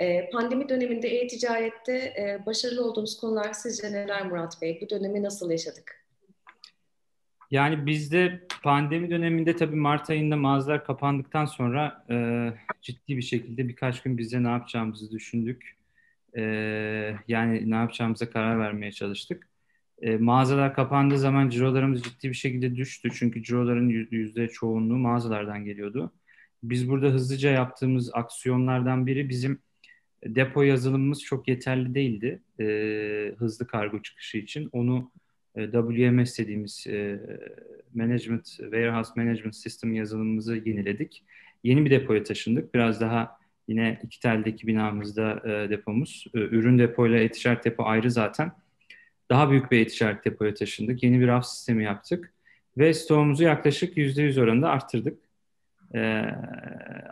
E, pandemi döneminde e-ticarette e, başarılı olduğumuz konular sizce neler Murat Bey? Bu dönemi nasıl yaşadık? Yani bizde pandemi döneminde tabii Mart ayında mağazalar kapandıktan sonra e, ciddi bir şekilde birkaç gün bize ne yapacağımızı düşündük. E, yani ne yapacağımıza karar vermeye çalıştık. E, mağazalar kapandığı zaman cirolarımız ciddi bir şekilde düştü. Çünkü ciroların yüzde çoğunluğu mağazalardan geliyordu. Biz burada hızlıca yaptığımız aksiyonlardan biri bizim depo yazılımımız çok yeterli değildi e, hızlı kargo çıkışı için. Onu e, WMS dediğimiz e, Management Warehouse Management System yazılımımızı yeniledik. Yeni bir depoya taşındık. Biraz daha yine iki teldeki binamızda e, depomuz. E, ürün depoyla e-ticaret depo ayrı zaten. Daha büyük bir e-ticaret depoya taşındık. Yeni bir raf sistemi yaptık. Ve stoğumuzu yaklaşık %100 oranında arttırdık. E,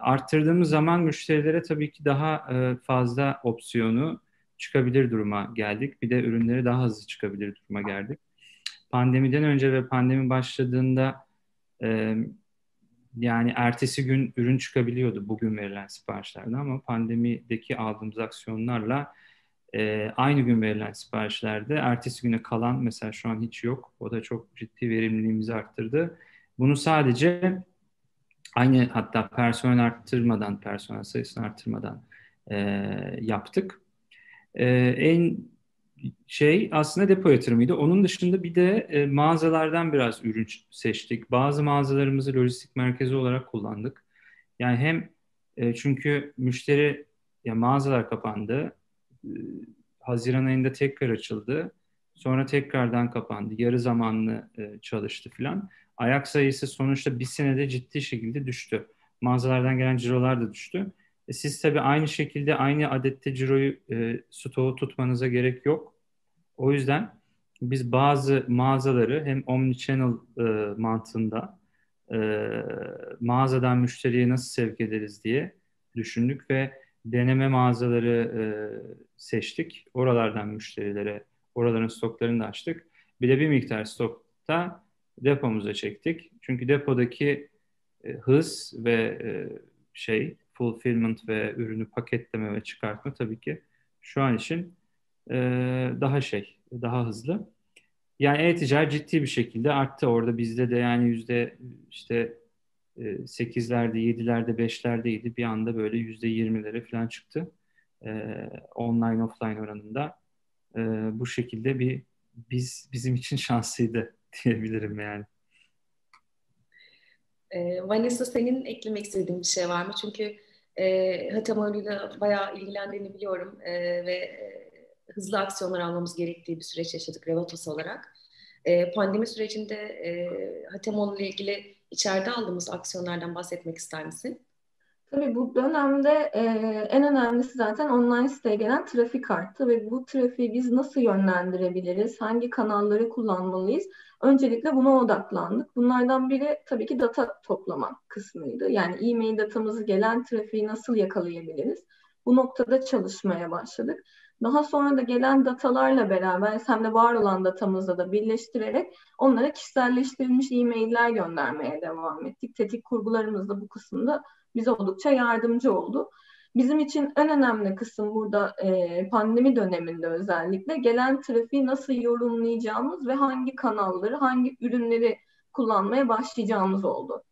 arttırdığımız zaman müşterilere tabii ki daha e, fazla opsiyonu çıkabilir duruma geldik. Bir de ürünleri daha hızlı çıkabilir duruma geldik. Pandemiden önce ve pandemi başladığında e, yani ertesi gün ürün çıkabiliyordu bugün verilen siparişlerden ama pandemideki aldığımız aksiyonlarla e, aynı gün verilen siparişlerde ertesi güne kalan mesela şu an hiç yok. O da çok ciddi verimliliğimizi arttırdı. Bunu sadece aynı hatta personel arttırmadan, personel sayısını arttırmadan e, yaptık. E, en şey aslında depo yatırımıydı. Onun dışında bir de e, mağazalardan biraz ürün seçtik. Bazı mağazalarımızı lojistik merkezi olarak kullandık. Yani hem e, çünkü müşteri ya mağazalar kapandı. E, Haziran ayında tekrar açıldı. Sonra tekrardan kapandı. Yarı zamanlı e, çalıştı filan. Ayak sayısı sonuçta bir senede ciddi şekilde düştü. Mağazalardan gelen cirolar da düştü. E, siz tabii aynı şekilde aynı adette ciroyu e, stoğu tutmanıza gerek yok. O yüzden biz bazı mağazaları hem omnichannel e, mantığında e, mağazadan müşteriye nasıl sevk ederiz diye düşündük ve deneme mağazaları e, seçtik. Oralardan müşterilere, oraların stoklarını da açtık. Bir de bir miktar stokta depomuza çektik. Çünkü depodaki e, hız ve e, şey fulfillment ve ürünü paketleme ve çıkartma tabii ki şu an için e, daha şey, daha hızlı. Yani e-ticaret ciddi bir şekilde arttı orada bizde de yani yüzde işte e, sekizlerde, yedilerde, beşlerdeydi. Bir anda böyle yüzde yirmilere falan çıktı. E, online offline oranında. E, bu şekilde bir biz bizim için şanslıydı diyebilirim yani. E, Vanessa senin eklemek istediğin bir şey var mı? Çünkü e, Hatemali'yle bayağı ilgilendiğini biliyorum e, ve e, hızlı aksiyonlar almamız gerektiği bir süreç yaşadık Revatos olarak. E, pandemi sürecinde e, Hatemol ile ilgili içeride aldığımız aksiyonlardan bahsetmek ister misin? Tabii bu dönemde e, en önemlisi zaten online siteye gelen trafik arttı ve bu trafiği biz nasıl yönlendirebiliriz, hangi kanalları kullanmalıyız? Öncelikle buna odaklandık. Bunlardan biri tabii ki data toplama kısmıydı. Yani e-mail datamızı gelen trafiği nasıl yakalayabiliriz? Bu noktada çalışmaya başladık. Daha sonra da gelen datalarla beraber hem de var olan datamızla da birleştirerek onlara kişiselleştirilmiş e-mailler göndermeye devam ettik. Tetik kurgularımız da bu kısımda bize oldukça yardımcı oldu. Bizim için en önemli kısım burada e, pandemi döneminde özellikle gelen trafiği nasıl yorumlayacağımız ve hangi kanalları, hangi ürünleri kullanmaya başlayacağımız oldu.